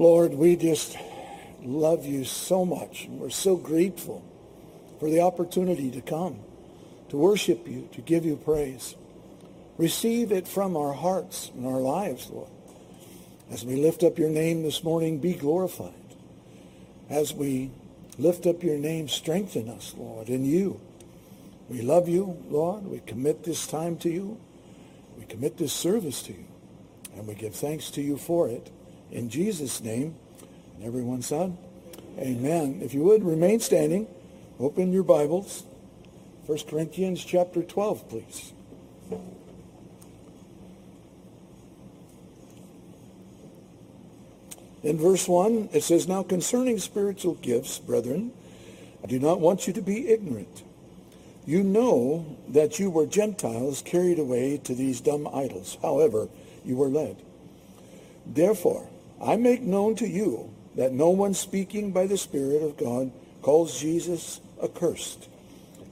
Lord, we just love you so much. And we're so grateful for the opportunity to come, to worship you, to give you praise. Receive it from our hearts and our lives, Lord. As we lift up your name this morning, be glorified. As we lift up your name, strengthen us, Lord, in you. We love you, Lord. We commit this time to you. We commit this service to you. And we give thanks to you for it. In Jesus' name. And everyone said, Amen. If you would, remain standing. Open your Bibles. 1 Corinthians chapter 12, please. In verse 1, it says, Now concerning spiritual gifts, brethren, I do not want you to be ignorant. You know that you were Gentiles carried away to these dumb idols. However, you were led. Therefore, I make known to you that no one speaking by the Spirit of God calls Jesus accursed.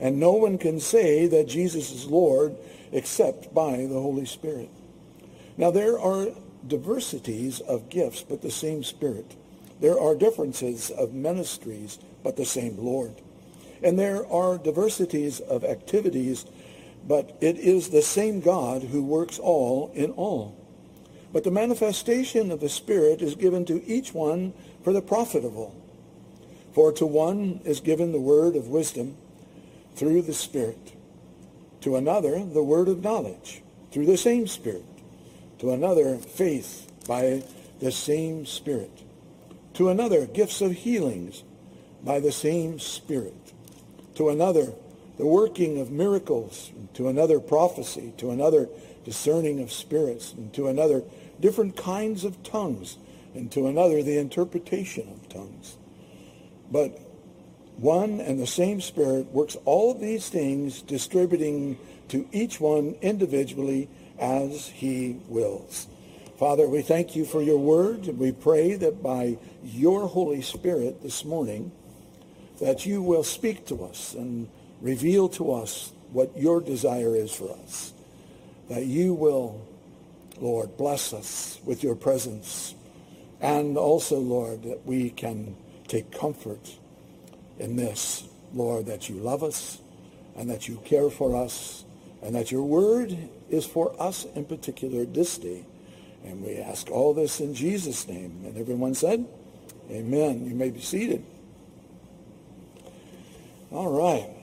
And no one can say that Jesus is Lord except by the Holy Spirit. Now there are diversities of gifts, but the same Spirit. There are differences of ministries, but the same Lord. And there are diversities of activities, but it is the same God who works all in all. But the manifestation of the Spirit is given to each one for the profitable. For to one is given the word of wisdom through the Spirit, to another the word of knowledge through the same Spirit, to another faith by the same Spirit, to another gifts of healings by the same Spirit, to another the working of miracles, to another prophecy, to another discerning of spirits, and to another different kinds of tongues, and to another the interpretation of tongues. But one and the same Spirit works all these things, distributing to each one individually as he wills. Father, we thank you for your word, and we pray that by your Holy Spirit this morning, that you will speak to us and reveal to us what your desire is for us. That you will, Lord, bless us with your presence. And also, Lord, that we can take comfort in this, Lord, that you love us and that you care for us and that your word is for us in particular this day. And we ask all this in Jesus' name. And everyone said, Amen. You may be seated. All right.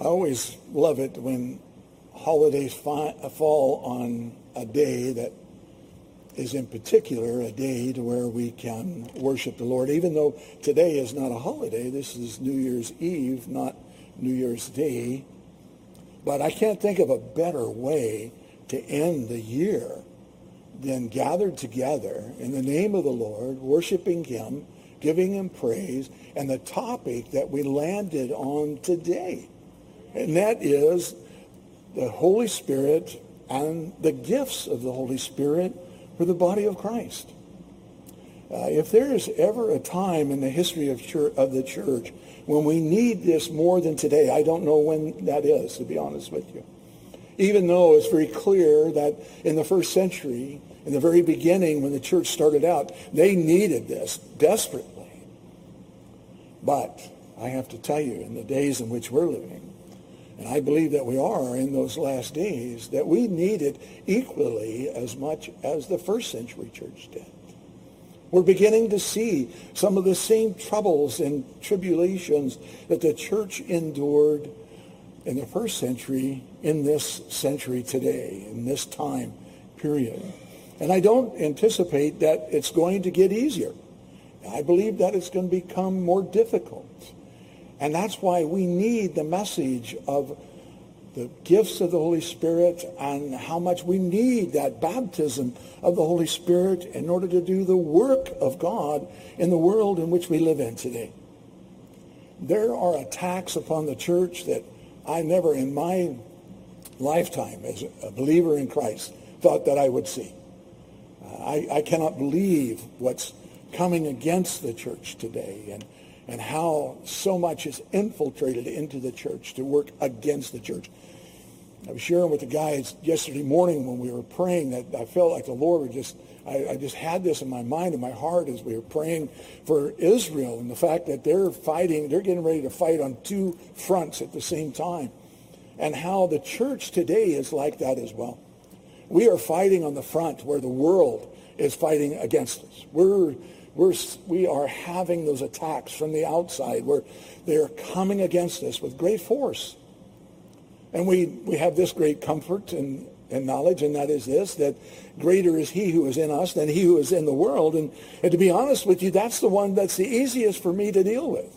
I always love it when holidays fi- uh, fall on a day that is in particular a day to where we can worship the Lord. Even though today is not a holiday, this is New Year's Eve, not New Year's Day. But I can't think of a better way to end the year than gathered together in the name of the Lord, worshiping him, giving him praise, and the topic that we landed on today. And that is the Holy Spirit and the gifts of the Holy Spirit for the body of Christ. Uh, if there is ever a time in the history of, church, of the church when we need this more than today, I don't know when that is, to be honest with you. Even though it's very clear that in the first century, in the very beginning when the church started out, they needed this desperately. But I have to tell you, in the days in which we're living, and I believe that we are in those last days, that we need it equally as much as the first century church did. We're beginning to see some of the same troubles and tribulations that the church endured in the first century in this century today, in this time period. And I don't anticipate that it's going to get easier. I believe that it's going to become more difficult. And that's why we need the message of the gifts of the Holy Spirit and how much we need that baptism of the Holy Spirit in order to do the work of God in the world in which we live in today. There are attacks upon the church that I never in my lifetime as a believer in Christ thought that I would see. Uh, I, I cannot believe what's coming against the church today. And and how so much is infiltrated into the church to work against the church. I was sharing with the guys yesterday morning when we were praying that I felt like the Lord would just, I, I just had this in my mind and my heart as we were praying for Israel and the fact that they're fighting, they're getting ready to fight on two fronts at the same time. And how the church today is like that as well. We are fighting on the front where the world is fighting against us. We're, we're, we are having those attacks from the outside where they're coming against us with great force. And we, we have this great comfort and, and knowledge, and that is this, that greater is he who is in us than he who is in the world. And, and to be honest with you, that's the one that's the easiest for me to deal with.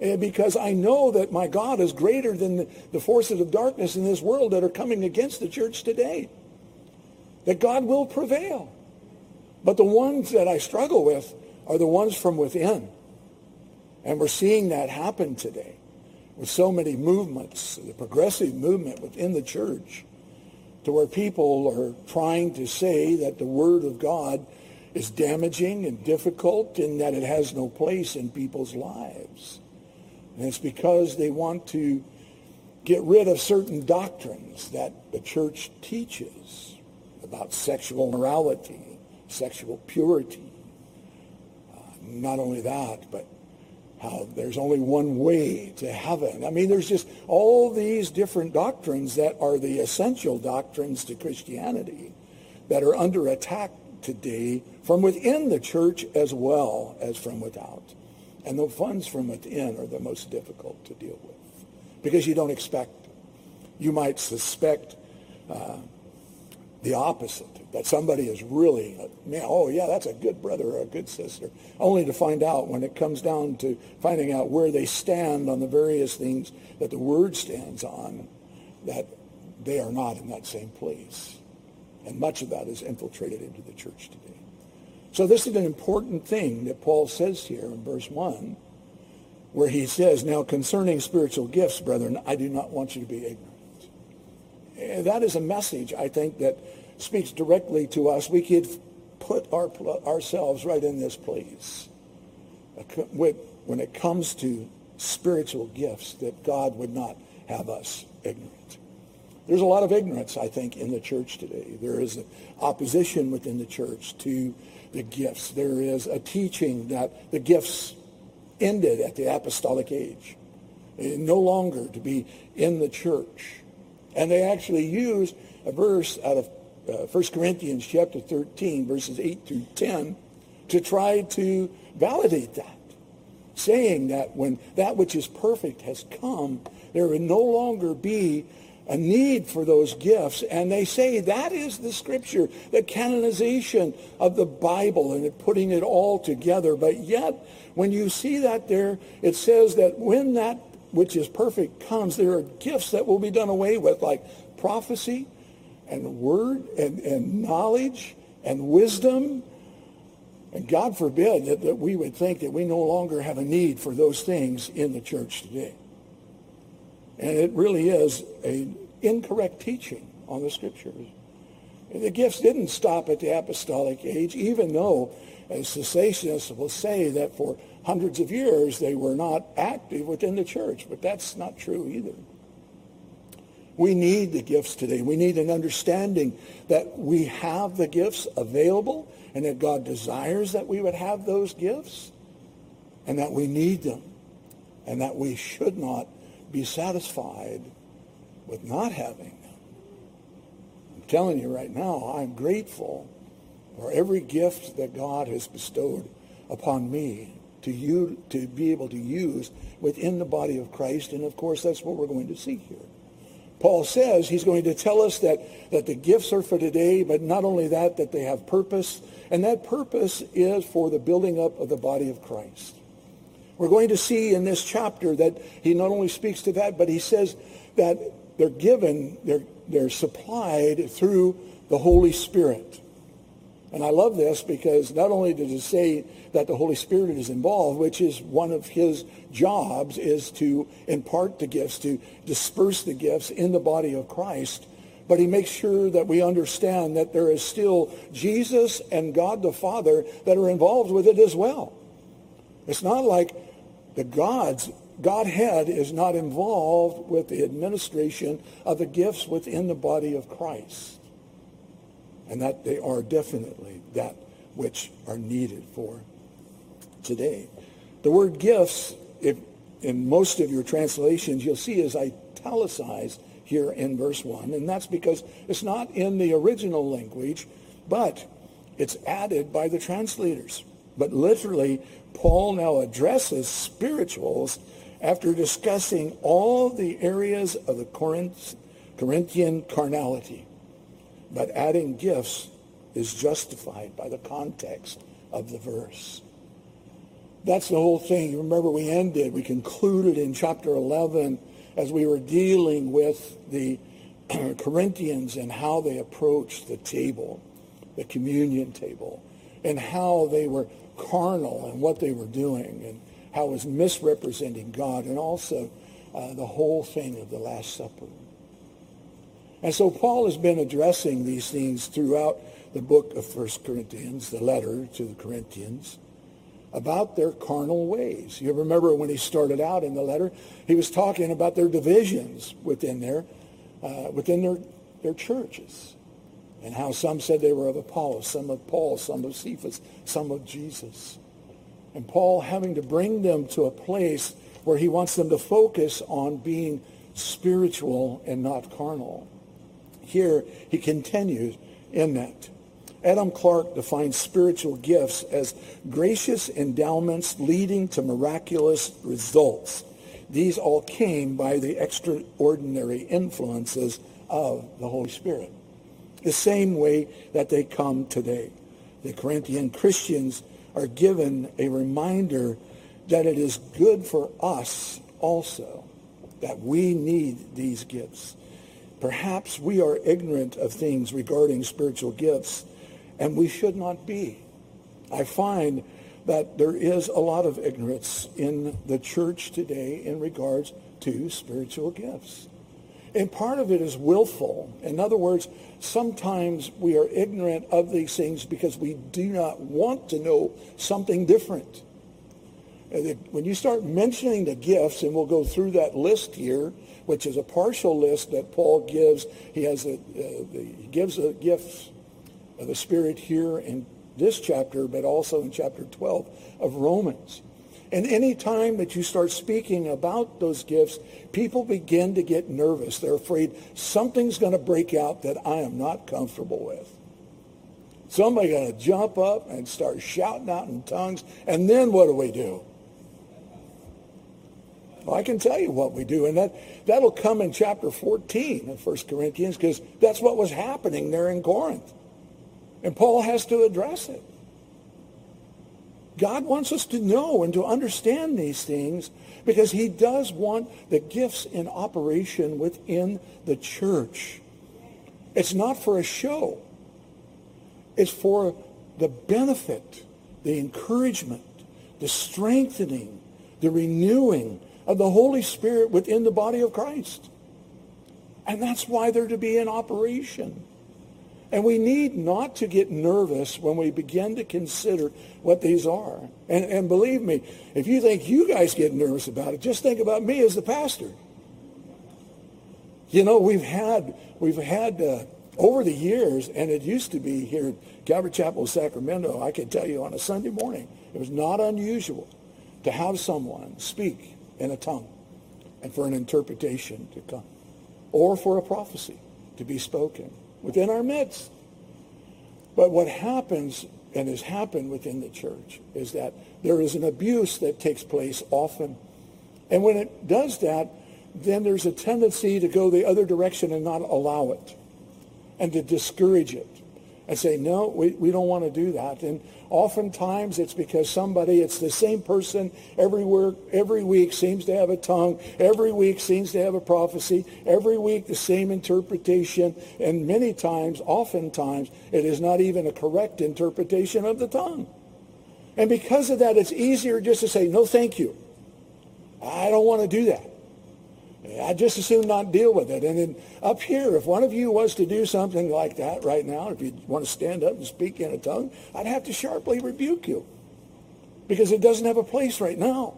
And because I know that my God is greater than the, the forces of darkness in this world that are coming against the church today. That God will prevail. But the ones that I struggle with are the ones from within. And we're seeing that happen today with so many movements, the progressive movement within the church, to where people are trying to say that the Word of God is damaging and difficult and that it has no place in people's lives. And it's because they want to get rid of certain doctrines that the church teaches about sexual morality, sexual purity. Uh, not only that, but how there's only one way to heaven. I mean, there's just all these different doctrines that are the essential doctrines to Christianity that are under attack today from within the church as well as from without. And the funds from within are the most difficult to deal with because you don't expect. You might suspect uh, the opposite that somebody is really, man, oh yeah, that's a good brother or a good sister, only to find out when it comes down to finding out where they stand on the various things that the Word stands on, that they are not in that same place. And much of that is infiltrated into the church today. So this is an important thing that Paul says here in verse 1, where he says, Now concerning spiritual gifts, brethren, I do not want you to be ignorant. Eh, that is a message, I think, that speaks directly to us, we could put our, ourselves right in this place. When it comes to spiritual gifts, that God would not have us ignorant. There's a lot of ignorance, I think, in the church today. There is opposition within the church to the gifts. There is a teaching that the gifts ended at the apostolic age, eh, no longer to be in the church. And they actually use a verse out of uh, 1 Corinthians chapter 13, verses 8 through 10, to try to validate that, saying that when that which is perfect has come, there will no longer be a need for those gifts. And they say that is the scripture, the canonization of the Bible and putting it all together. But yet, when you see that there, it says that when that which is perfect comes, there are gifts that will be done away with, like prophecy, and word and, and knowledge and wisdom. And God forbid that, that we would think that we no longer have a need for those things in the church today. And it really is an incorrect teaching on the scriptures. And the gifts didn't stop at the apostolic age, even though, as cessationists will say, that for hundreds of years they were not active within the church. But that's not true either. We need the gifts today. We need an understanding that we have the gifts available and that God desires that we would have those gifts and that we need them and that we should not be satisfied with not having them. I'm telling you right now, I'm grateful for every gift that God has bestowed upon me to you to be able to use within the body of Christ. And of course, that's what we're going to see here. Paul says he's going to tell us that, that the gifts are for today, but not only that, that they have purpose. And that purpose is for the building up of the body of Christ. We're going to see in this chapter that he not only speaks to that, but he says that they're given, they're, they're supplied through the Holy Spirit. And I love this because not only does it say that the Holy Spirit is involved, which is one of his jobs, is to impart the gifts, to disperse the gifts in the body of Christ, but he makes sure that we understand that there is still Jesus and God the Father that are involved with it as well. It's not like the gods Godhead is not involved with the administration of the gifts within the body of Christ. And that they are definitely that which are needed for today. The word gifts, if in most of your translations, you'll see is italicized here in verse 1. And that's because it's not in the original language, but it's added by the translators. But literally, Paul now addresses spirituals after discussing all the areas of the Corinth, Corinthian carnality. But adding gifts is justified by the context of the verse. That's the whole thing. Remember we ended, we concluded in chapter 11 as we were dealing with the Corinthians and how they approached the table, the communion table, and how they were carnal and what they were doing and how it was misrepresenting God and also uh, the whole thing of the Last Supper. And so Paul has been addressing these things throughout the book of 1 Corinthians, the letter to the Corinthians, about their carnal ways. You remember when he started out in the letter, he was talking about their divisions within their, uh, within their, their churches and how some said they were of Apollos, some of Paul, some of Cephas, some of Jesus. And Paul having to bring them to a place where he wants them to focus on being spiritual and not carnal. Here he continues in that. Adam Clarke defines spiritual gifts as gracious endowments leading to miraculous results. These all came by the extraordinary influences of the Holy Spirit the same way that they come today. The Corinthian Christians are given a reminder that it is good for us also, that we need these gifts. Perhaps we are ignorant of things regarding spiritual gifts, and we should not be. I find that there is a lot of ignorance in the church today in regards to spiritual gifts. And part of it is willful. In other words, sometimes we are ignorant of these things because we do not want to know something different. When you start mentioning the gifts, and we'll go through that list here, which is a partial list that Paul gives. He has a, uh, he gives a gift of the Spirit here in this chapter, but also in chapter 12 of Romans. And any time that you start speaking about those gifts, people begin to get nervous. They're afraid something's going to break out that I am not comfortable with. Somebody's going to jump up and start shouting out in tongues. And then what do we do? Well, I can tell you what we do. And that, that'll come in chapter 14 of 1 Corinthians because that's what was happening there in Corinth. And Paul has to address it. God wants us to know and to understand these things because he does want the gifts in operation within the church. It's not for a show. It's for the benefit, the encouragement, the strengthening, the renewing of the Holy Spirit within the body of Christ. And that's why they're to be in operation. And we need not to get nervous when we begin to consider what these are. And, and believe me, if you think you guys get nervous about it, just think about me as the pastor. You know, we've had, we've had uh, over the years, and it used to be here at Calvary Chapel, Sacramento, I can tell you on a Sunday morning, it was not unusual to have someone speak in a tongue and for an interpretation to come or for a prophecy to be spoken within our midst. But what happens and has happened within the church is that there is an abuse that takes place often. And when it does that, then there's a tendency to go the other direction and not allow it and to discourage it and say, no, we, we don't want to do that. And oftentimes it's because somebody, it's the same person every week seems to have a tongue, every week seems to have a prophecy, every week the same interpretation, and many times, oftentimes, it is not even a correct interpretation of the tongue. And because of that, it's easier just to say, no, thank you. I don't want to do that. I just as soon not deal with it. And then up here, if one of you was to do something like that right now, if you want to stand up and speak in a tongue, I'd have to sharply rebuke you because it doesn't have a place right now.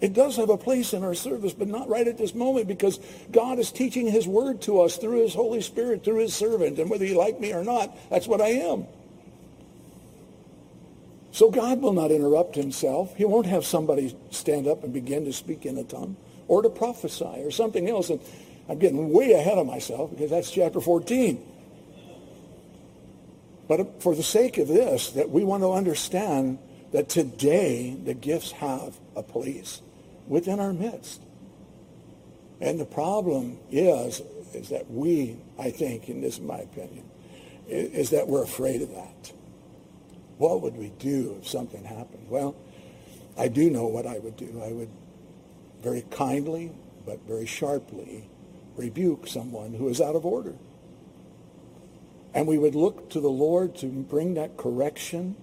It does have a place in our service, but not right at this moment because God is teaching his word to us through his Holy Spirit, through his servant. And whether you like me or not, that's what I am. So God will not interrupt himself. He won't have somebody stand up and begin to speak in a tongue or to prophesy or something else. And I'm getting way ahead of myself because that's chapter 14. But for the sake of this, that we want to understand that today the gifts have a place within our midst. And the problem is, is that we, I think, and this is my opinion, is that we're afraid of that. What would we do if something happened? Well, I do know what I would do. I would very kindly, but very sharply rebuke someone who is out of order. And we would look to the Lord to bring that correction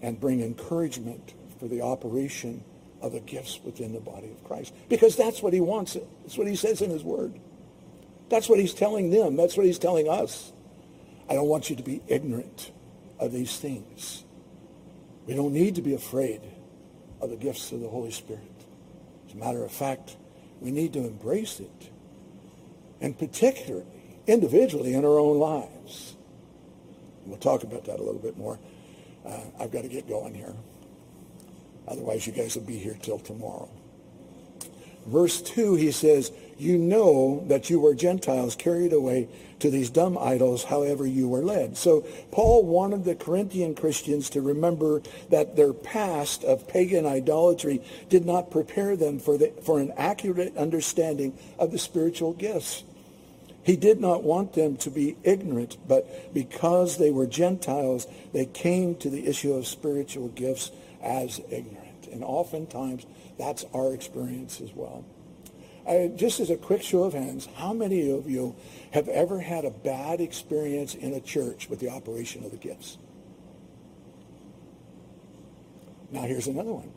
and bring encouragement for the operation of the gifts within the body of Christ. Because that's what he wants. That's what he says in his word. That's what he's telling them. That's what he's telling us. I don't want you to be ignorant of these things. We don't need to be afraid of the gifts of the Holy Spirit. As a matter of fact, we need to embrace it. And particularly, individually in our own lives. We'll talk about that a little bit more. Uh, I've got to get going here. Otherwise, you guys will be here till tomorrow. Verse 2, he says, You know that you were Gentiles carried away to these dumb idols, however you were led. So Paul wanted the Corinthian Christians to remember that their past of pagan idolatry did not prepare them for, the, for an accurate understanding of the spiritual gifts. He did not want them to be ignorant, but because they were Gentiles, they came to the issue of spiritual gifts as ignorant. And oftentimes, that's our experience as well. I, just as a quick show of hands, how many of you have ever had a bad experience in a church with the operation of the gifts? Now here's another one.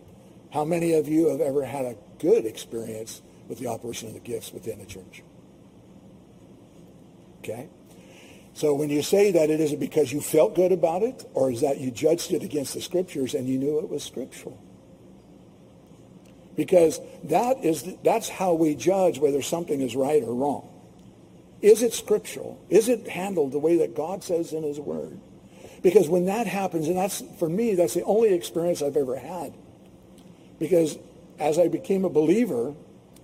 How many of you have ever had a good experience with the operation of the gifts within a church? Okay? So when you say that, it isn't because you felt good about it, or is that you judged it against the scriptures and you knew it was scriptural? Because that is that's how we judge whether something is right or wrong. Is it scriptural? Is it handled the way that God says in his word? Because when that happens, and that's for me, that's the only experience I've ever had. Because as I became a believer,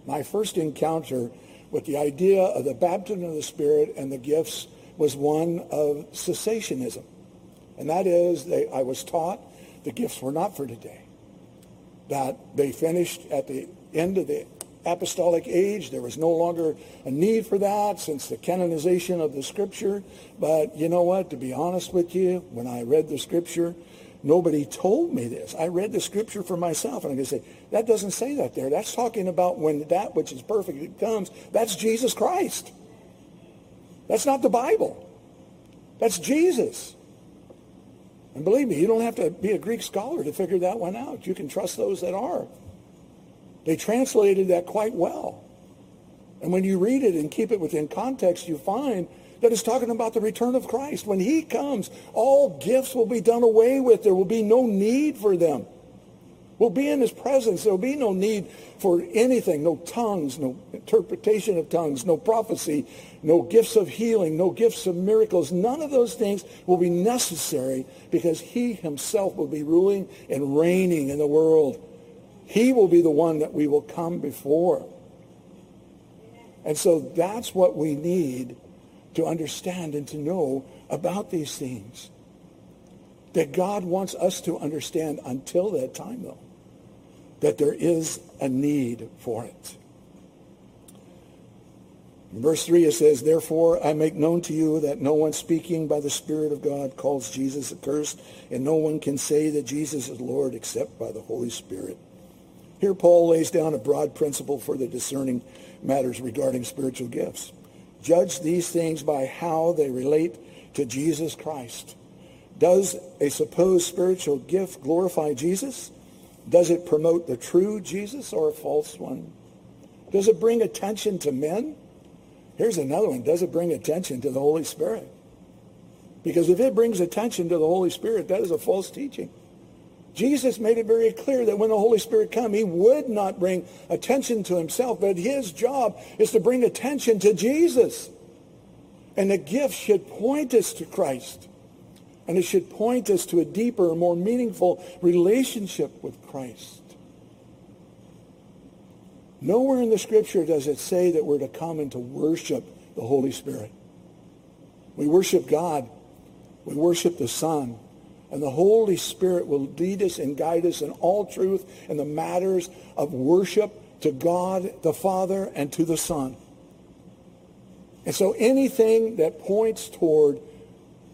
my first encounter with the idea of the baptism of the Spirit and the gifts was one of cessationism. And that is, they, I was taught the gifts were not for today. That they finished at the end of the apostolic age. There was no longer a need for that since the canonization of the scripture. But you know what? To be honest with you, when I read the scripture, Nobody told me this. I read the scripture for myself, and I'm going to say, that doesn't say that there. That's talking about when that which is perfect comes. That's Jesus Christ. That's not the Bible. That's Jesus. And believe me, you don't have to be a Greek scholar to figure that one out. You can trust those that are. They translated that quite well. And when you read it and keep it within context, you find that it's talking about the return of Christ. When he comes, all gifts will be done away with. There will be no need for them. We'll be in his presence. There will be no need for anything, no tongues, no interpretation of tongues, no prophecy, no gifts of healing, no gifts of miracles. None of those things will be necessary because he himself will be ruling and reigning in the world. He will be the one that we will come before. And so that's what we need to understand and to know about these things. That God wants us to understand until that time, though, that there is a need for it. In verse 3 it says, Therefore I make known to you that no one speaking by the Spirit of God calls Jesus accursed, and no one can say that Jesus is Lord except by the Holy Spirit. Here Paul lays down a broad principle for the discerning matters regarding spiritual gifts. Judge these things by how they relate to Jesus Christ. Does a supposed spiritual gift glorify Jesus? Does it promote the true Jesus or a false one? Does it bring attention to men? Here's another one. Does it bring attention to the Holy Spirit? Because if it brings attention to the Holy Spirit, that is a false teaching. Jesus made it very clear that when the Holy Spirit come, he would not bring attention to himself, but his job is to bring attention to Jesus. And the gift should point us to Christ. And it should point us to a deeper, more meaningful relationship with Christ. Nowhere in the scripture does it say that we're to come and to worship the Holy Spirit. We worship God. We worship the Son. And the Holy Spirit will lead us and guide us in all truth in the matters of worship to God the Father and to the Son. And so anything that points toward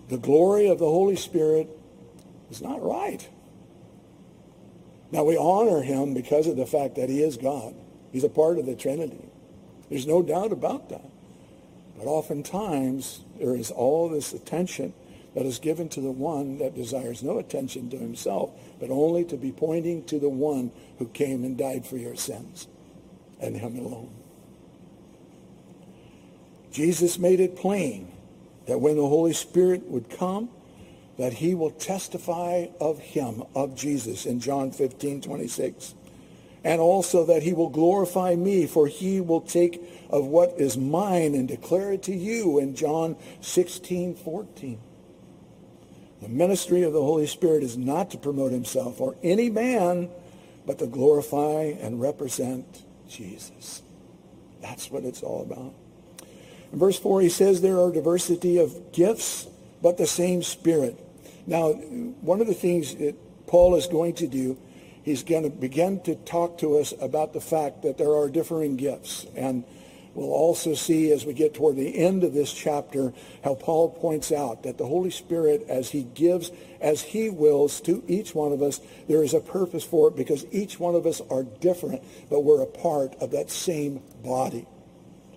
the glory of the Holy Spirit is not right. Now we honor him because of the fact that he is God. He's a part of the Trinity. There's no doubt about that. But oftentimes there is all this attention that is given to the one that desires no attention to himself, but only to be pointing to the one who came and died for your sins, and him alone. Jesus made it plain that when the Holy Spirit would come, that he will testify of him, of Jesus, in John 15, 26. And also that he will glorify me, for he will take of what is mine and declare it to you in John 16, 14. The ministry of the Holy Spirit is not to promote himself or any man, but to glorify and represent Jesus. That's what it's all about. In verse 4, he says there are diversity of gifts, but the same Spirit. Now, one of the things that Paul is going to do, he's going to begin to talk to us about the fact that there are differing gifts. And We'll also see as we get toward the end of this chapter how Paul points out that the Holy Spirit, as he gives, as he wills to each one of us, there is a purpose for it because each one of us are different, but we're a part of that same body.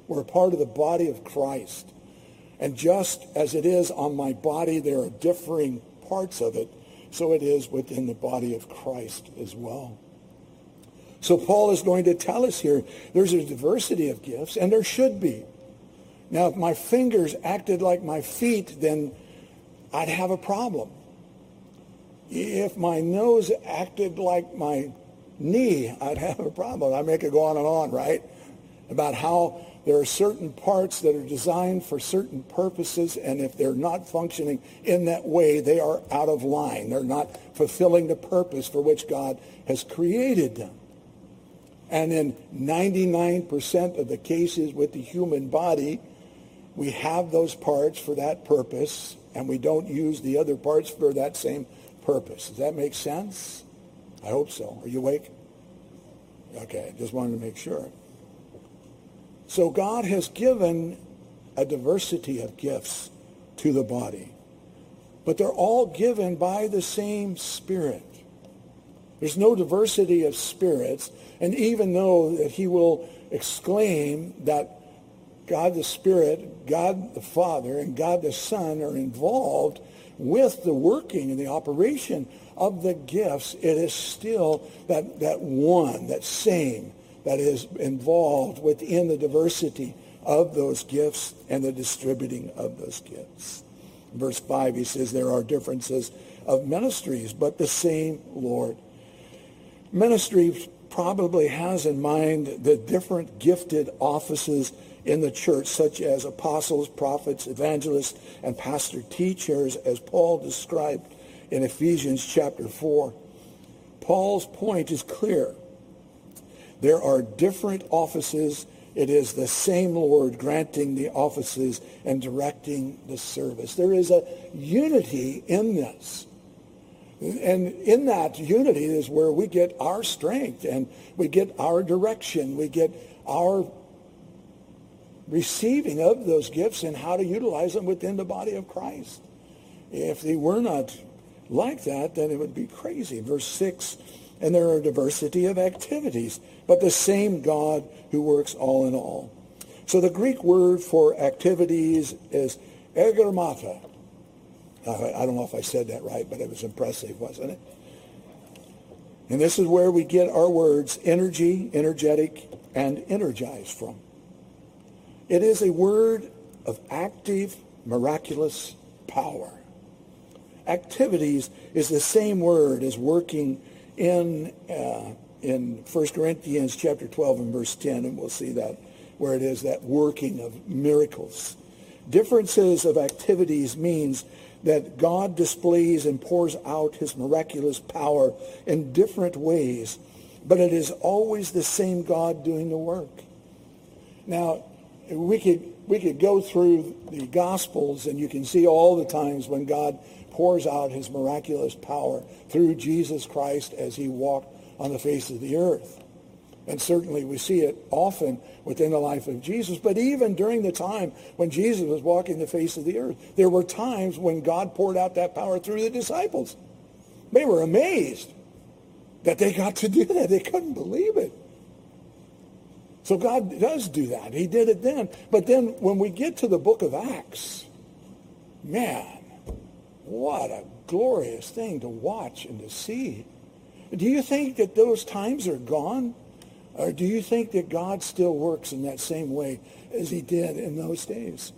We're a part of the body of Christ. And just as it is on my body, there are differing parts of it, so it is within the body of Christ as well. So Paul is going to tell us here there's a diversity of gifts, and there should be. Now, if my fingers acted like my feet, then I'd have a problem. If my nose acted like my knee, I'd have a problem. I make it go on and on, right? About how there are certain parts that are designed for certain purposes, and if they're not functioning in that way, they are out of line. They're not fulfilling the purpose for which God has created them. And in 99% of the cases with the human body, we have those parts for that purpose, and we don't use the other parts for that same purpose. Does that make sense? I hope so. Are you awake? Okay, just wanted to make sure. So God has given a diversity of gifts to the body, but they're all given by the same Spirit. There's no diversity of spirits. And even though that he will exclaim that God the Spirit, God the Father, and God the Son are involved with the working and the operation of the gifts, it is still that, that one, that same, that is involved within the diversity of those gifts and the distributing of those gifts. verse 5, he says, there are differences of ministries, but the same Lord. Ministry probably has in mind the different gifted offices in the church, such as apostles, prophets, evangelists, and pastor teachers, as Paul described in Ephesians chapter 4. Paul's point is clear. There are different offices. It is the same Lord granting the offices and directing the service. There is a unity in this. And in that unity is where we get our strength and we get our direction. We get our receiving of those gifts and how to utilize them within the body of Christ. If they were not like that, then it would be crazy. Verse 6, and there are diversity of activities, but the same God who works all in all. So the Greek word for activities is egermata, I don't know if I said that right, but it was impressive, wasn't it? And this is where we get our words energy, energetic, and energized from. It is a word of active, miraculous power. activities is the same word as working in uh, in 1 Corinthians chapter 12 and verse 10, and we'll see that where it is that working of miracles. Differences of activities means that God displays and pours out his miraculous power in different ways, but it is always the same God doing the work. Now, we could, we could go through the Gospels and you can see all the times when God pours out his miraculous power through Jesus Christ as he walked on the face of the earth. And certainly we see it often within the life of Jesus. But even during the time when Jesus was walking the face of the earth, there were times when God poured out that power through the disciples. They were amazed that they got to do that. They couldn't believe it. So God does do that. He did it then. But then when we get to the book of Acts, man, what a glorious thing to watch and to see. Do you think that those times are gone? Or do you think that God still works in that same way as he did in those days?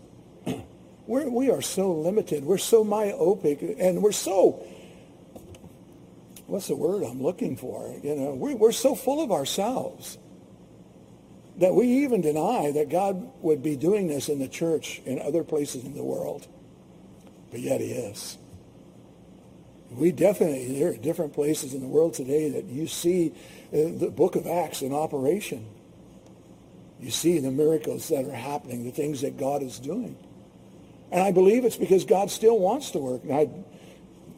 we're, we are so limited. We're so myopic and we're so, what's the word I'm looking for? You know, we're, we're so full of ourselves that we even deny that God would be doing this in the church in other places in the world. But yet he is we definitely, there are different places in the world today that you see uh, the book of Acts in operation. You see the miracles that are happening, the things that God is doing. And I believe it's because God still wants to work. I,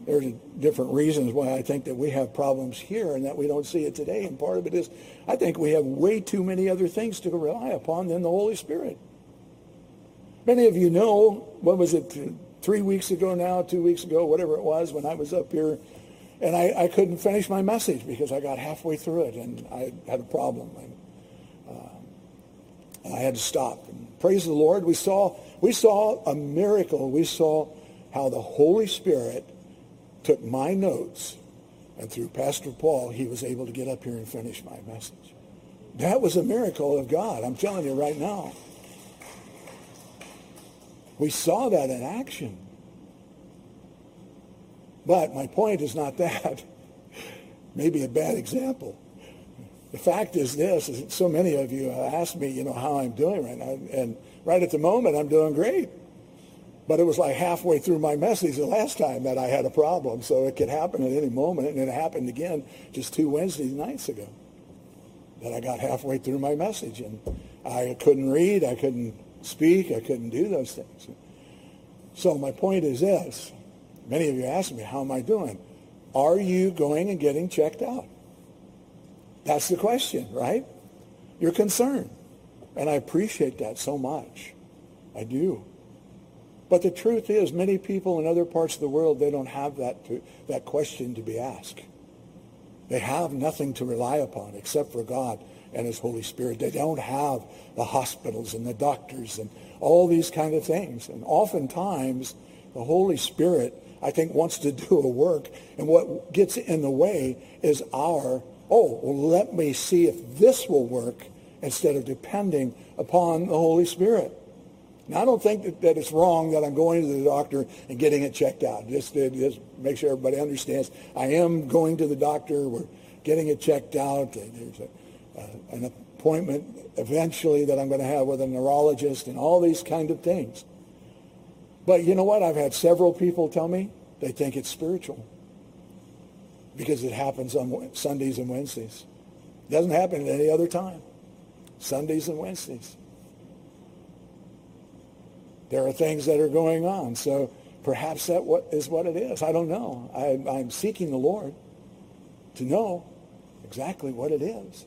there's different reasons why I think that we have problems here and that we don't see it today. And part of it is I think we have way too many other things to rely upon than the Holy Spirit. Many of you know, what was it, three weeks ago now, two weeks ago, whatever it was, when I was up here, and I, I couldn't finish my message because I got halfway through it and I had a problem. And, uh, I had to stop. And praise the Lord, we saw, we saw a miracle. We saw how the Holy Spirit took my notes and through Pastor Paul, he was able to get up here and finish my message. That was a miracle of God. I'm telling you right now. We saw that in action. But my point is not that. Maybe a bad example. The fact is this, is so many of you asked me, you know, how I'm doing right now. And right at the moment, I'm doing great. But it was like halfway through my message the last time that I had a problem. So it could happen at any moment. And it happened again just two Wednesday nights ago that I got halfway through my message. And I couldn't read. I couldn't speak. I couldn't do those things. So my point is this. Many of you ask me, how am I doing? Are you going and getting checked out? That's the question, right? You're concerned. And I appreciate that so much. I do. But the truth is, many people in other parts of the world, they don't have that, to, that question to be asked. They have nothing to rely upon except for God and his Holy Spirit. They don't have the hospitals and the doctors and all these kind of things. And oftentimes, the Holy Spirit, I think, wants to do a work. And what gets in the way is our, oh, well, let me see if this will work instead of depending upon the Holy Spirit. Now, I don't think that, that it's wrong that I'm going to the doctor and getting it checked out. Just, just make sure everybody understands. I am going to the doctor. We're getting it checked out. There's a, an appointment eventually that I'm going to have with a neurologist and all these kind of things. But you know what? I've had several people tell me they think it's spiritual because it happens on Sundays and Wednesdays. It doesn't happen at any other time. Sundays and Wednesdays. There are things that are going on. So perhaps that what is what it is. I don't know. I, I'm seeking the Lord to know exactly what it is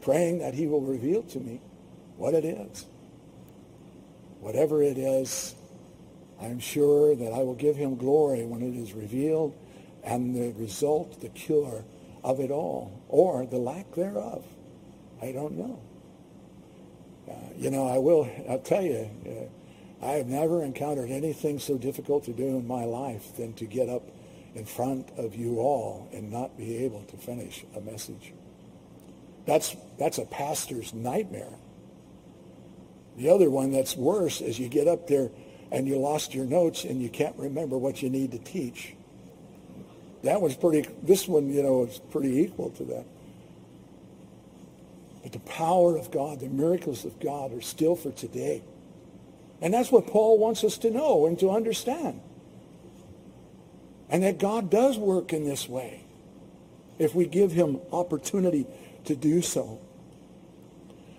praying that he will reveal to me what it is. Whatever it is, I'm sure that I will give him glory when it is revealed and the result, the cure of it all, or the lack thereof. I don't know. Uh, you know, I will, I'll tell you, uh, I have never encountered anything so difficult to do in my life than to get up in front of you all and not be able to finish a message. That's, that's a pastor's nightmare. The other one that's worse is you get up there and you lost your notes and you can't remember what you need to teach. that was pretty, this one, you know, is pretty equal to that. But the power of God, the miracles of God are still for today. And that's what Paul wants us to know and to understand. And that God does work in this way if we give him opportunity to do so.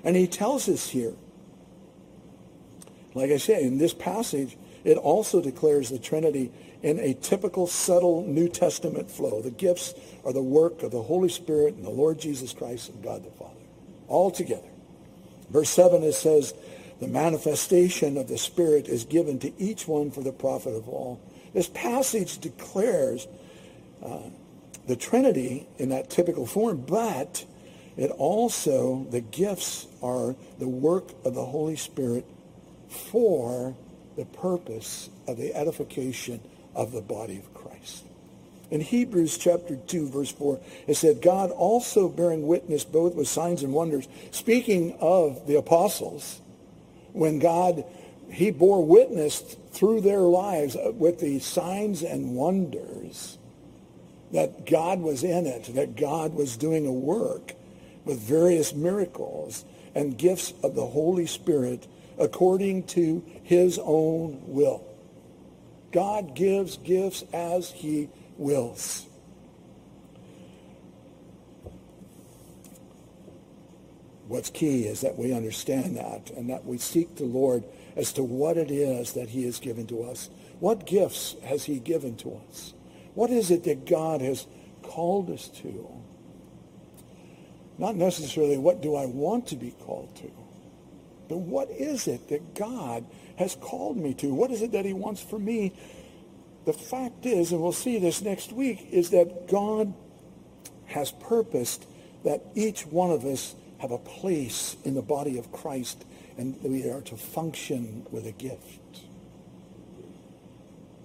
And he tells us here, like I say, in this passage, it also declares the Trinity in a typical subtle New Testament flow. The gifts are the work of the Holy Spirit and the Lord Jesus Christ and God the Father, all together. Verse 7, it says, the manifestation of the Spirit is given to each one for the profit of all. This passage declares uh, the Trinity in that typical form, but it also, the gifts are the work of the Holy Spirit for the purpose of the edification of the body of Christ. In Hebrews chapter 2, verse 4, it said, God also bearing witness both with signs and wonders. Speaking of the apostles, when God, he bore witness through their lives with the signs and wonders that God was in it, that God was doing a work with various miracles and gifts of the Holy Spirit according to his own will. God gives gifts as he wills. What's key is that we understand that and that we seek the Lord as to what it is that he has given to us. What gifts has he given to us? What is it that God has called us to? Not necessarily what do I want to be called to, but what is it that God has called me to? What is it that he wants for me? The fact is, and we'll see this next week, is that God has purposed that each one of us have a place in the body of Christ and we are to function with a gift.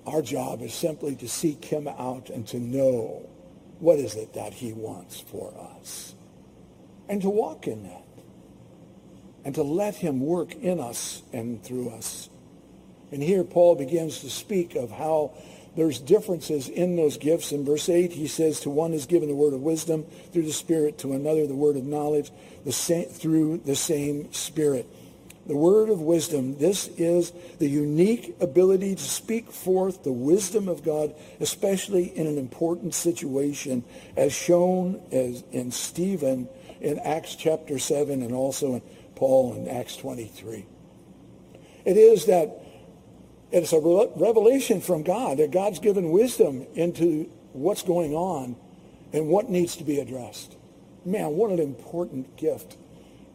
Our job is simply to seek him out and to know what is it that he wants for us and to walk in that and to let him work in us and through us. And here Paul begins to speak of how there's differences in those gifts. In verse 8, he says, to one is given the word of wisdom through the Spirit, to another the word of knowledge the same, through the same Spirit. The word of wisdom, this is the unique ability to speak forth the wisdom of God, especially in an important situation, as shown as in Stephen in Acts chapter 7 and also in Paul in Acts 23. It is that it's a revelation from God that God's given wisdom into what's going on and what needs to be addressed. Man, what an important gift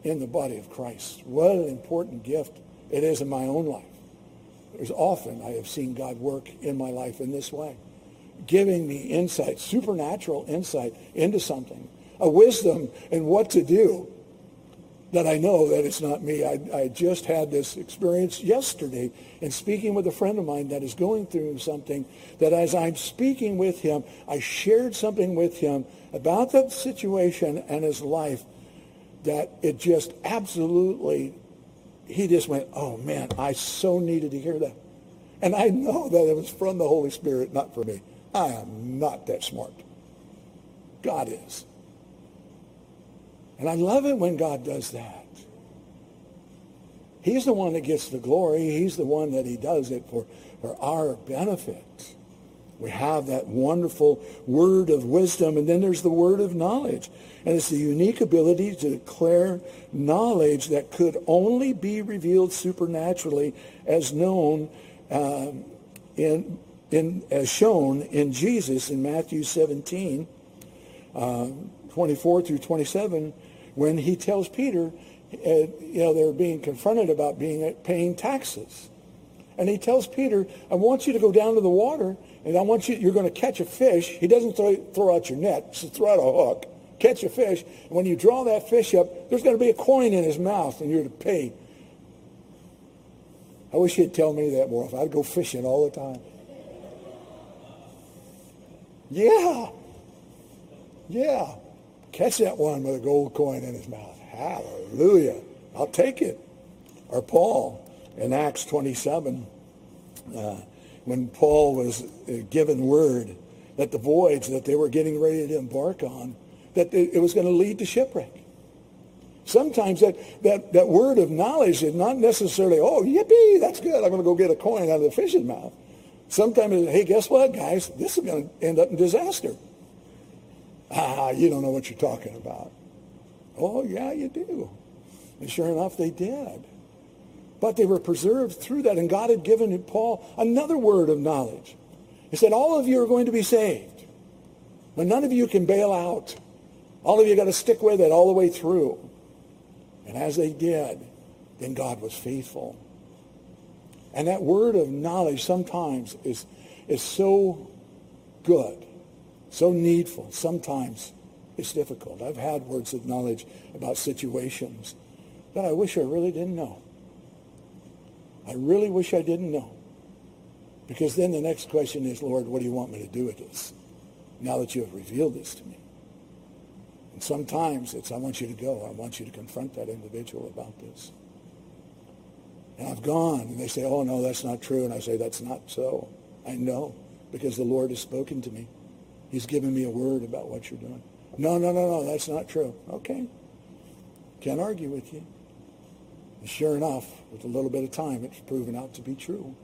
in the body of Christ. What an important gift it is in my own life. There's often I have seen God work in my life in this way, giving me insight, supernatural insight into something, a wisdom in what to do that I know that it's not me. I, I just had this experience yesterday in speaking with a friend of mine that is going through something that as I'm speaking with him, I shared something with him about that situation and his life that it just absolutely, he just went, oh man, I so needed to hear that. And I know that it was from the Holy Spirit, not from me. I am not that smart. God is. And I love it when God does that. He's the one that gets the glory. He's the one that he does it for, for our benefit. We have that wonderful word of wisdom, and then there's the word of knowledge. And it's the unique ability to declare knowledge that could only be revealed supernaturally as known um, in, in, as shown in Jesus in Matthew 17, uh, 24 through 27, when he tells Peter, uh, you know, they're being confronted about being paying taxes. And he tells Peter, I want you to go down to the water and I want you, you're going to catch a fish. He doesn't throw, throw out your net, so throw out a hook, catch a fish. And when you draw that fish up, there's going to be a coin in his mouth and you're to pay. I wish he'd tell me that more often. I'd go fishing all the time. Yeah. Yeah. Catch that one with a gold coin in his mouth. Hallelujah. I'll take it. Or Paul in Acts 27. Uh, when Paul was uh, given word that the voyage that they were getting ready to embark on, that it was going to lead to shipwreck. Sometimes that, that, that word of knowledge is not necessarily, oh, yippee, that's good. I'm going to go get a coin out of the fish's mouth. Sometimes, hey, guess what, guys? This is going to end up in disaster. Ah, you don't know what you're talking about. Oh, yeah, you do. And sure enough, they did. But they were preserved through that. And God had given Paul another word of knowledge. He said, all of you are going to be saved. But none of you can bail out. All of you got to stick with it all the way through. And as they did, then God was faithful. And that word of knowledge sometimes is, is so good, so needful. Sometimes it's difficult. I've had words of knowledge about situations that I wish I really didn't know. I really wish I didn't know. Because then the next question is, Lord, what do you want me to do with this? Now that you have revealed this to me. And sometimes it's, I want you to go. I want you to confront that individual about this. And I've gone, and they say, oh, no, that's not true. And I say, that's not so. I know, because the Lord has spoken to me. He's given me a word about what you're doing. No, no, no, no, that's not true. Okay. Can't argue with you. And sure enough, with a little bit of time, it's proven out to be true.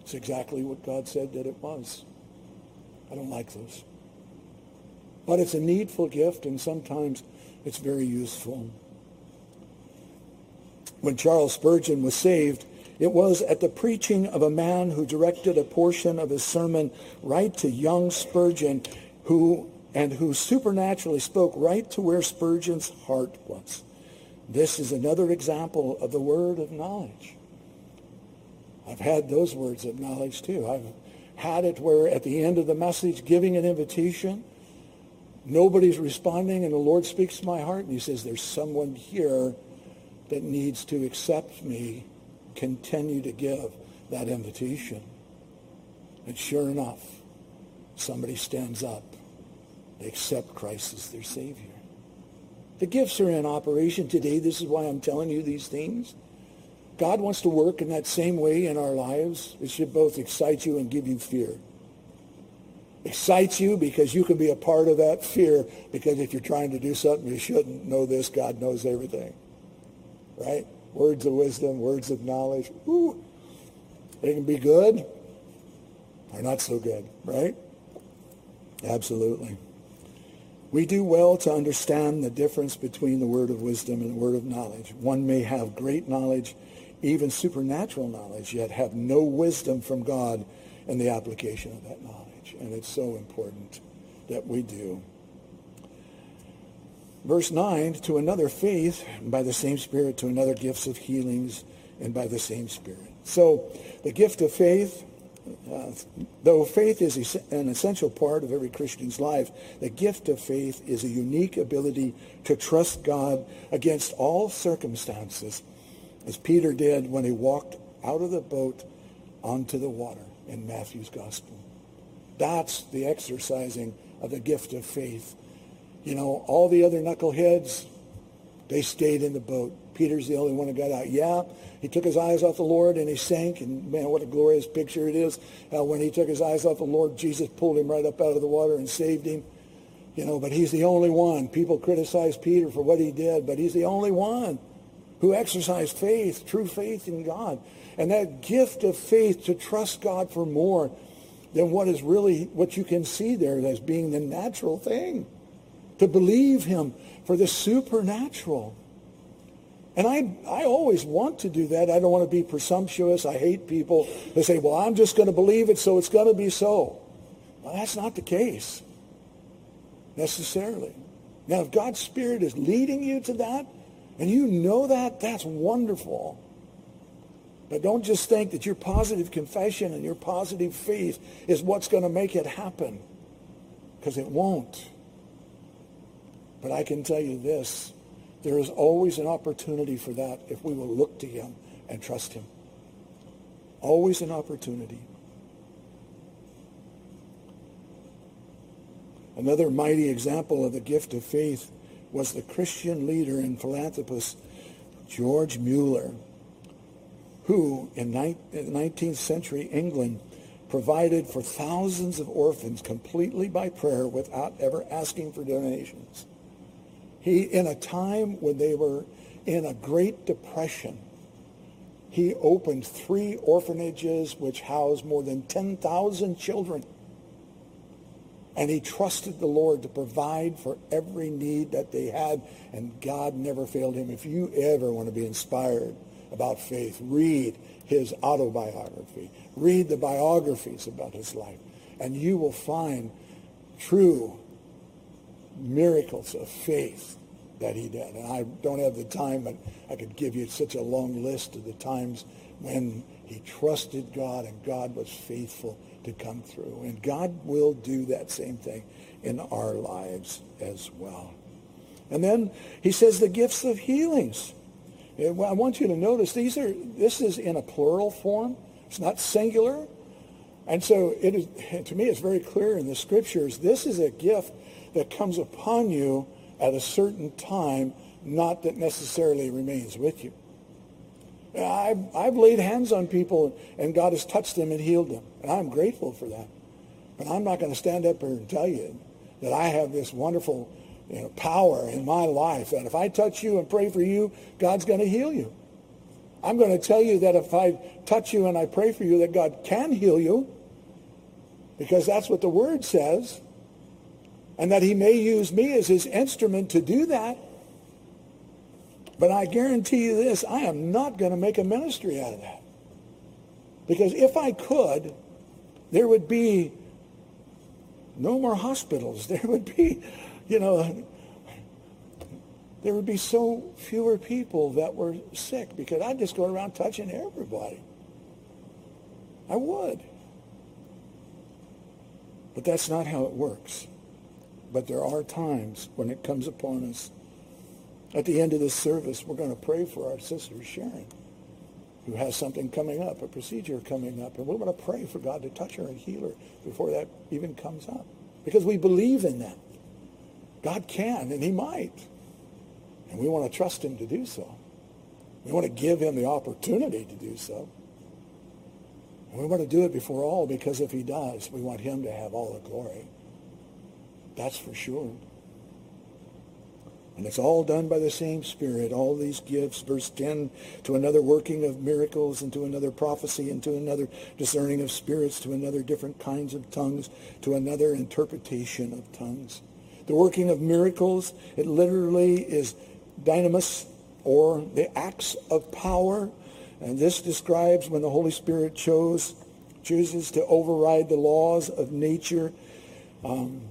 It's exactly what God said that it was. I don't like those. But it's a needful gift, and sometimes it's very useful. When Charles Spurgeon was saved, it was at the preaching of a man who directed a portion of his sermon right to young Spurgeon, who and who supernaturally spoke right to where Spurgeon's heart was. This is another example of the word of knowledge. I've had those words of knowledge too. I've had it where at the end of the message, giving an invitation, Nobody's responding, and the Lord speaks to my heart, and he says, there's someone here that needs to accept me, continue to give that invitation. And sure enough, somebody stands up. They accept Christ as their Savior. The gifts are in operation today. This is why I'm telling you these things. God wants to work in that same way in our lives. It should both excite you and give you fear excites you because you can be a part of that fear because if you're trying to do something you shouldn't know this god knows everything right words of wisdom words of knowledge. Ooh, they can be good or not so good right? Absolutely. We do well to understand the difference between the word of wisdom and the word of knowledge. One may have great knowledge even supernatural knowledge yet have no wisdom from god in the application of that knowledge. And it's so important that we do. Verse 9, to another faith, by the same Spirit, to another gifts of healings, and by the same Spirit. So the gift of faith, uh, though faith is an essential part of every Christian's life, the gift of faith is a unique ability to trust God against all circumstances, as Peter did when he walked out of the boat onto the water in Matthew's gospel. That's the exercising of the gift of faith. You know, all the other knuckleheads, they stayed in the boat. Peter's the only one who got out. Yeah, he took his eyes off the Lord and he sank. And man, what a glorious picture it is. How when he took his eyes off the Lord, Jesus pulled him right up out of the water and saved him. You know, but he's the only one. People criticize Peter for what he did, but he's the only one who exercised faith, true faith in God. And that gift of faith to trust God for more than what is really what you can see there as being the natural thing. To believe him for the supernatural. And I, I always want to do that. I don't want to be presumptuous. I hate people that say, well, I'm just going to believe it, so it's going to be so. Well, that's not the case necessarily. Now, if God's Spirit is leading you to that, and you know that, that's wonderful. But don't just think that your positive confession and your positive faith is what's going to make it happen. Because it won't. But I can tell you this. There is always an opportunity for that if we will look to him and trust him. Always an opportunity. Another mighty example of the gift of faith was the Christian leader and philanthropist George Mueller who in 19th century England provided for thousands of orphans completely by prayer without ever asking for donations. He, in a time when they were in a great depression, he opened three orphanages which housed more than 10,000 children. And he trusted the Lord to provide for every need that they had, and God never failed him. If you ever want to be inspired about faith, read his autobiography. Read the biographies about his life, and you will find true miracles of faith that he did. And I don't have the time, but I could give you such a long list of the times when he trusted God and God was faithful to come through. And God will do that same thing in our lives as well. And then he says the gifts of healings. Eh, I want you to notice these are, this is in a plural form. It's not singular. And so it is, to me, it's very clear in the scriptures, this is a gift that comes upon you at a certain time, not that necessarily remains with you. I've, I've laid hands on people and God has touched them and healed them. And I'm grateful for that. But I'm not going to stand up here and tell you that I have this wonderful you know, power in my life that if I touch you and pray for you, God's going to heal you. I'm going to tell you that if I touch you and I pray for you, that God can heal you because that's what the word says and that he may use me as his instrument to do that. But I guarantee you this, I am not going to make a ministry out of that. Because if I could, there would be no more hospitals. There would be you know, there would be so fewer people that were sick because I'd just go around touching everybody. I would. But that's not how it works. But there are times when it comes upon us. At the end of this service, we're going to pray for our sister Sharon, who has something coming up, a procedure coming up. And we're going to pray for God to touch her and heal her before that even comes up. Because we believe in that. God can, and he might. And we want to trust him to do so. We want to give him the opportunity to do so. And we want to do it before all because if he does, we want him to have all the glory. That's for sure. And it's all done by the same Spirit. All these gifts, verse 10, to another working of miracles, and to another prophecy, and to another discerning of spirits, to another different kinds of tongues, to another interpretation of tongues the working of miracles. It literally is dynamis or the acts of power. And this describes when the Holy Spirit chose, chooses to override the laws of nature. Um,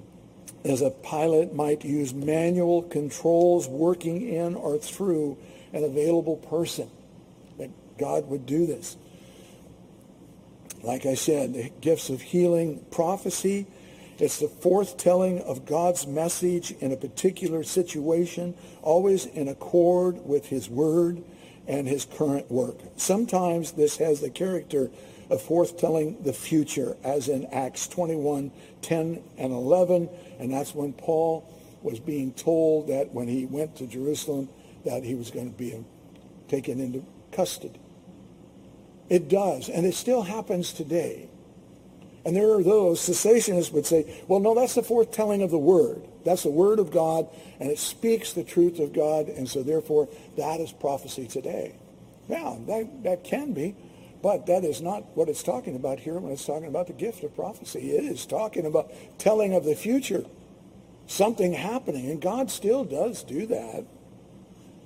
as a pilot might use manual controls working in or through an available person. That God would do this. Like I said, the gifts of healing, prophecy, it's the forthtelling of God's message in a particular situation, always in accord with his word and his current work. Sometimes this has the character of forthtelling the future, as in Acts 21, 10 and 11. And that's when Paul was being told that when he went to Jerusalem, that he was going to be taken into custody. It does, and it still happens today. And there are those, cessationists would say, well, no, that's the forthtelling of the word. That's the word of God, and it speaks the truth of God, and so therefore that is prophecy today. Yeah, that, that can be, but that is not what it's talking about here when it's talking about the gift of prophecy. It is talking about telling of the future, something happening, and God still does do that.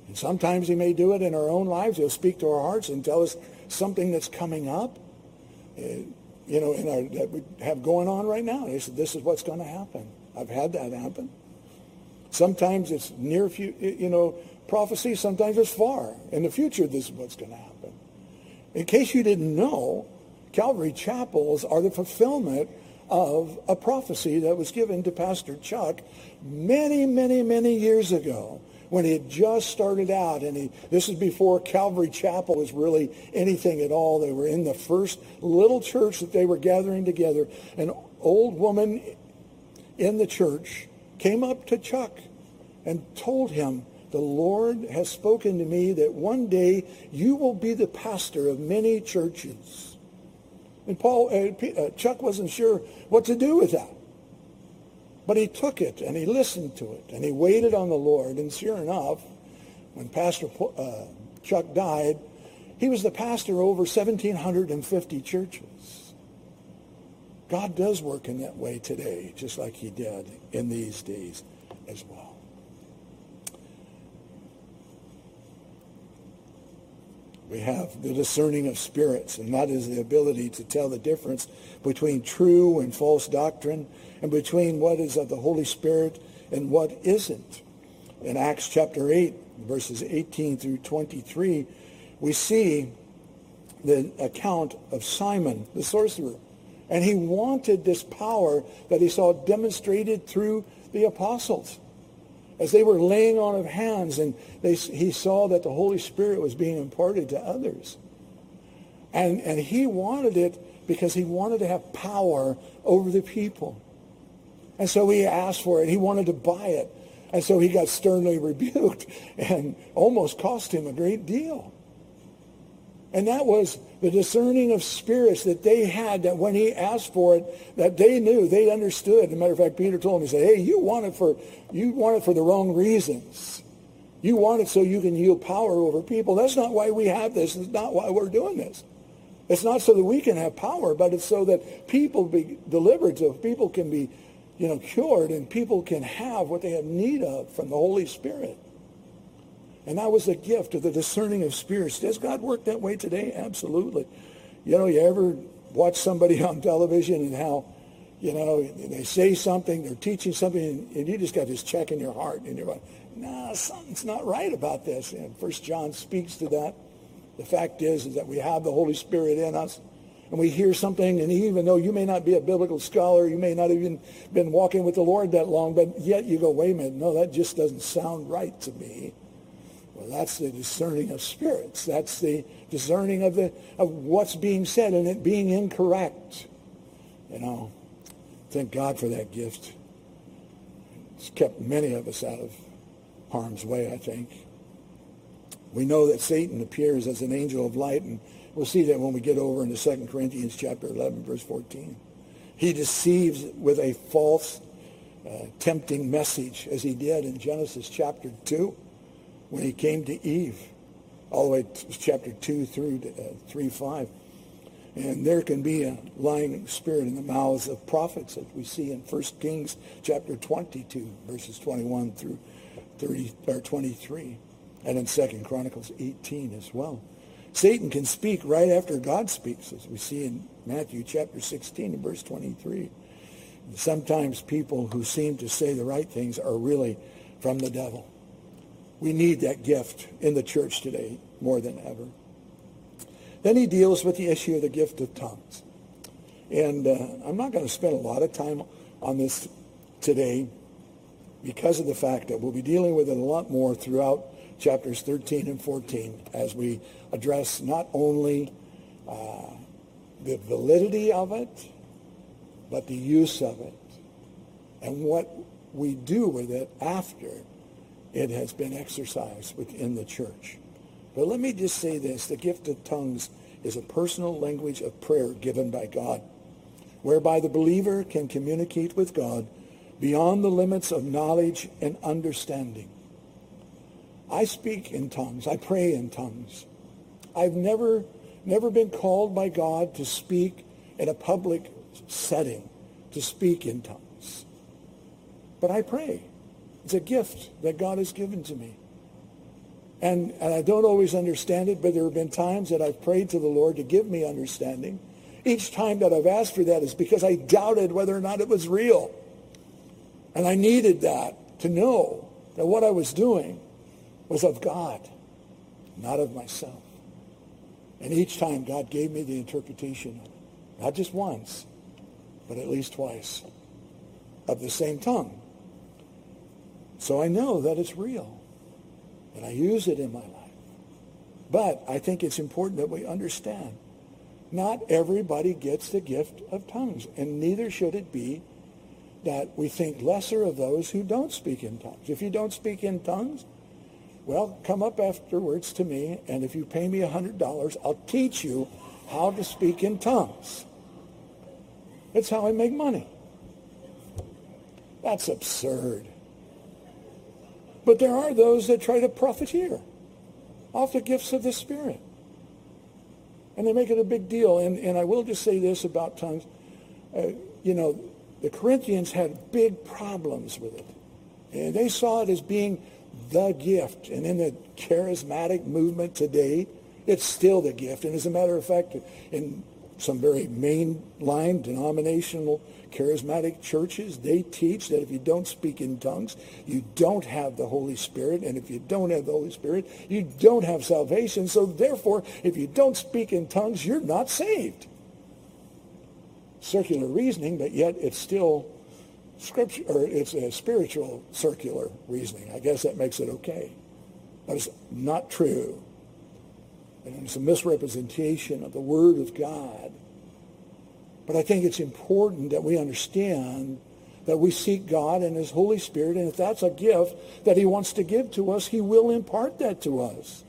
And sometimes he may do it in our own lives. He'll speak to our hearts and tell us something that's coming up uh, you know, in our, that we have going on right now. They said, this is what's going to happen. I've had that happen. Sometimes it's near, you know, prophecy. Sometimes it's far. In the future, this is what's going to happen. In case you didn't know, Calvary Chapels are the fulfillment of a prophecy that was given to Pastor Chuck many, many, many years ago when he had just started out. And he, this is before Calvary Chapel was really anything at all. They were in the first little church that they were gathering together. An old woman in the church came up to Chuck and told him, the Lord has spoken to me that one day you will be the pastor of many churches. And Paul, uh, uh, Chuck wasn't sure what to do with that. But he took it and he listened to it and he waited on the Lord. And sure enough, when Pastor uh, Chuck died, he was the pastor over 1,750 churches. God does work in that way today, just like he did in these days as well. We have the discerning of spirits, and that is the ability to tell the difference between true and false doctrine and between what is of the Holy Spirit and what isn't. In Acts chapter 8, verses 18 through 23, we see the account of Simon the sorcerer. And he wanted this power that he saw demonstrated through the apostles. As they were laying on of hands and they, he saw that the Holy Spirit was being imparted to others. And, and he wanted it because he wanted to have power over the people. And so he asked for it. He wanted to buy it. And so he got sternly rebuked and almost cost him a great deal. And that was the discerning of spirits that they had that when he asked for it, that they knew, they understood. As a matter of fact, Peter told him, he said, hey, you want it for, you want it for the wrong reasons. You want it so you can yield power over people. That's not why we have this. It's not why we're doing this. It's not so that we can have power, but it's so that people be delivered, so people can be, you know, cured and people can have what they have need of from the Holy Spirit. And that was a gift of the discerning of spirits. Does God work that way today? Absolutely. You know, you ever watch somebody on television and how, you know, they say something, they're teaching something, and you just got this check in your heart, and you're like, nah, something's not right about this. And First John speaks to that. The fact is, is that we have the Holy Spirit in us, and we hear something, and even though you may not be a biblical scholar, you may not even been walking with the Lord that long, but yet you go, wait a minute, no, that just doesn't sound right to me. Well, that's the discerning of spirits. That's the discerning of, the, of what's being said and it being incorrect. You know, thank God for that gift. It's kept many of us out of harm's way, I think. We know that Satan appears as an angel of light, and we'll see that when we get over into 2 Corinthians chapter 11, verse 14. He deceives with a false, uh, tempting message, as he did in Genesis chapter 2 when he came to Eve, all the way to chapter 2 through uh, 3, 5. And there can be a lying spirit in the mouths of prophets, as we see in 1 Kings chapter 22, verses 21 through 30, or 23, and in 2 Chronicles 18 as well. Satan can speak right after God speaks, as we see in Matthew chapter 16 and verse 23. And sometimes people who seem to say the right things are really from the devil. We need that gift in the church today more than ever. Then he deals with the issue of the gift of tongues. And uh, I'm not going to spend a lot of time on this today because of the fact that we'll be dealing with it a lot more throughout chapters 13 and 14 as we address not only uh, the validity of it, but the use of it and what we do with it after it has been exercised within the church. But let me just say this. The gift of tongues is a personal language of prayer given by God, whereby the believer can communicate with God beyond the limits of knowledge and understanding. I speak in tongues. I pray in tongues. I've never, never been called by God to speak in a public setting, to speak in tongues. But I pray. It's a gift that God has given to me. And, and I don't always understand it, but there have been times that I've prayed to the Lord to give me understanding. Each time that I've asked for that is because I doubted whether or not it was real. And I needed that to know that what I was doing was of God, not of myself. And each time God gave me the interpretation. Not just once, but at least twice of the same tongue. So I know that it's real. And I use it in my life. But I think it's important that we understand not everybody gets the gift of tongues. And neither should it be that we think lesser of those who don't speak in tongues. If you don't speak in tongues, well, come up afterwards to me, and if you pay me $100, I'll teach you how to speak in tongues. It's how I make money. That's absurd. But there are those that try to profiteer off the gifts of the Spirit. And they make it a big deal. And, and I will just say this about tongues. Uh, you know, the Corinthians had big problems with it. And they saw it as being the gift. And in the charismatic movement today, it's still the gift. And as a matter of fact, in some very mainline denominational charismatic churches, they teach that if you don't speak in tongues, you don't have the Holy Spirit. And if you don't have the Holy Spirit, you don't have salvation. So therefore, if you don't speak in tongues, you're not saved. Circular reasoning, but yet it's still scripture, or it's a spiritual circular reasoning. I guess that makes it okay. But it's not true. And it's a misrepresentation of the Word of God. But I think it's important that we understand that we seek God and his Holy Spirit, and if that's a gift that he wants to give to us, he will impart that to us.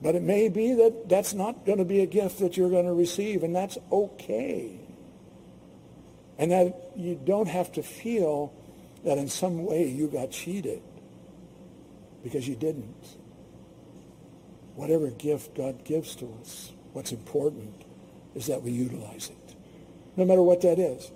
But it may be that that's not going to be a gift that you're going to receive, and that's okay. And that you don't have to feel that in some way you got cheated because you didn't. Whatever gift God gives to us, what's important is that we utilize it, no matter what that is.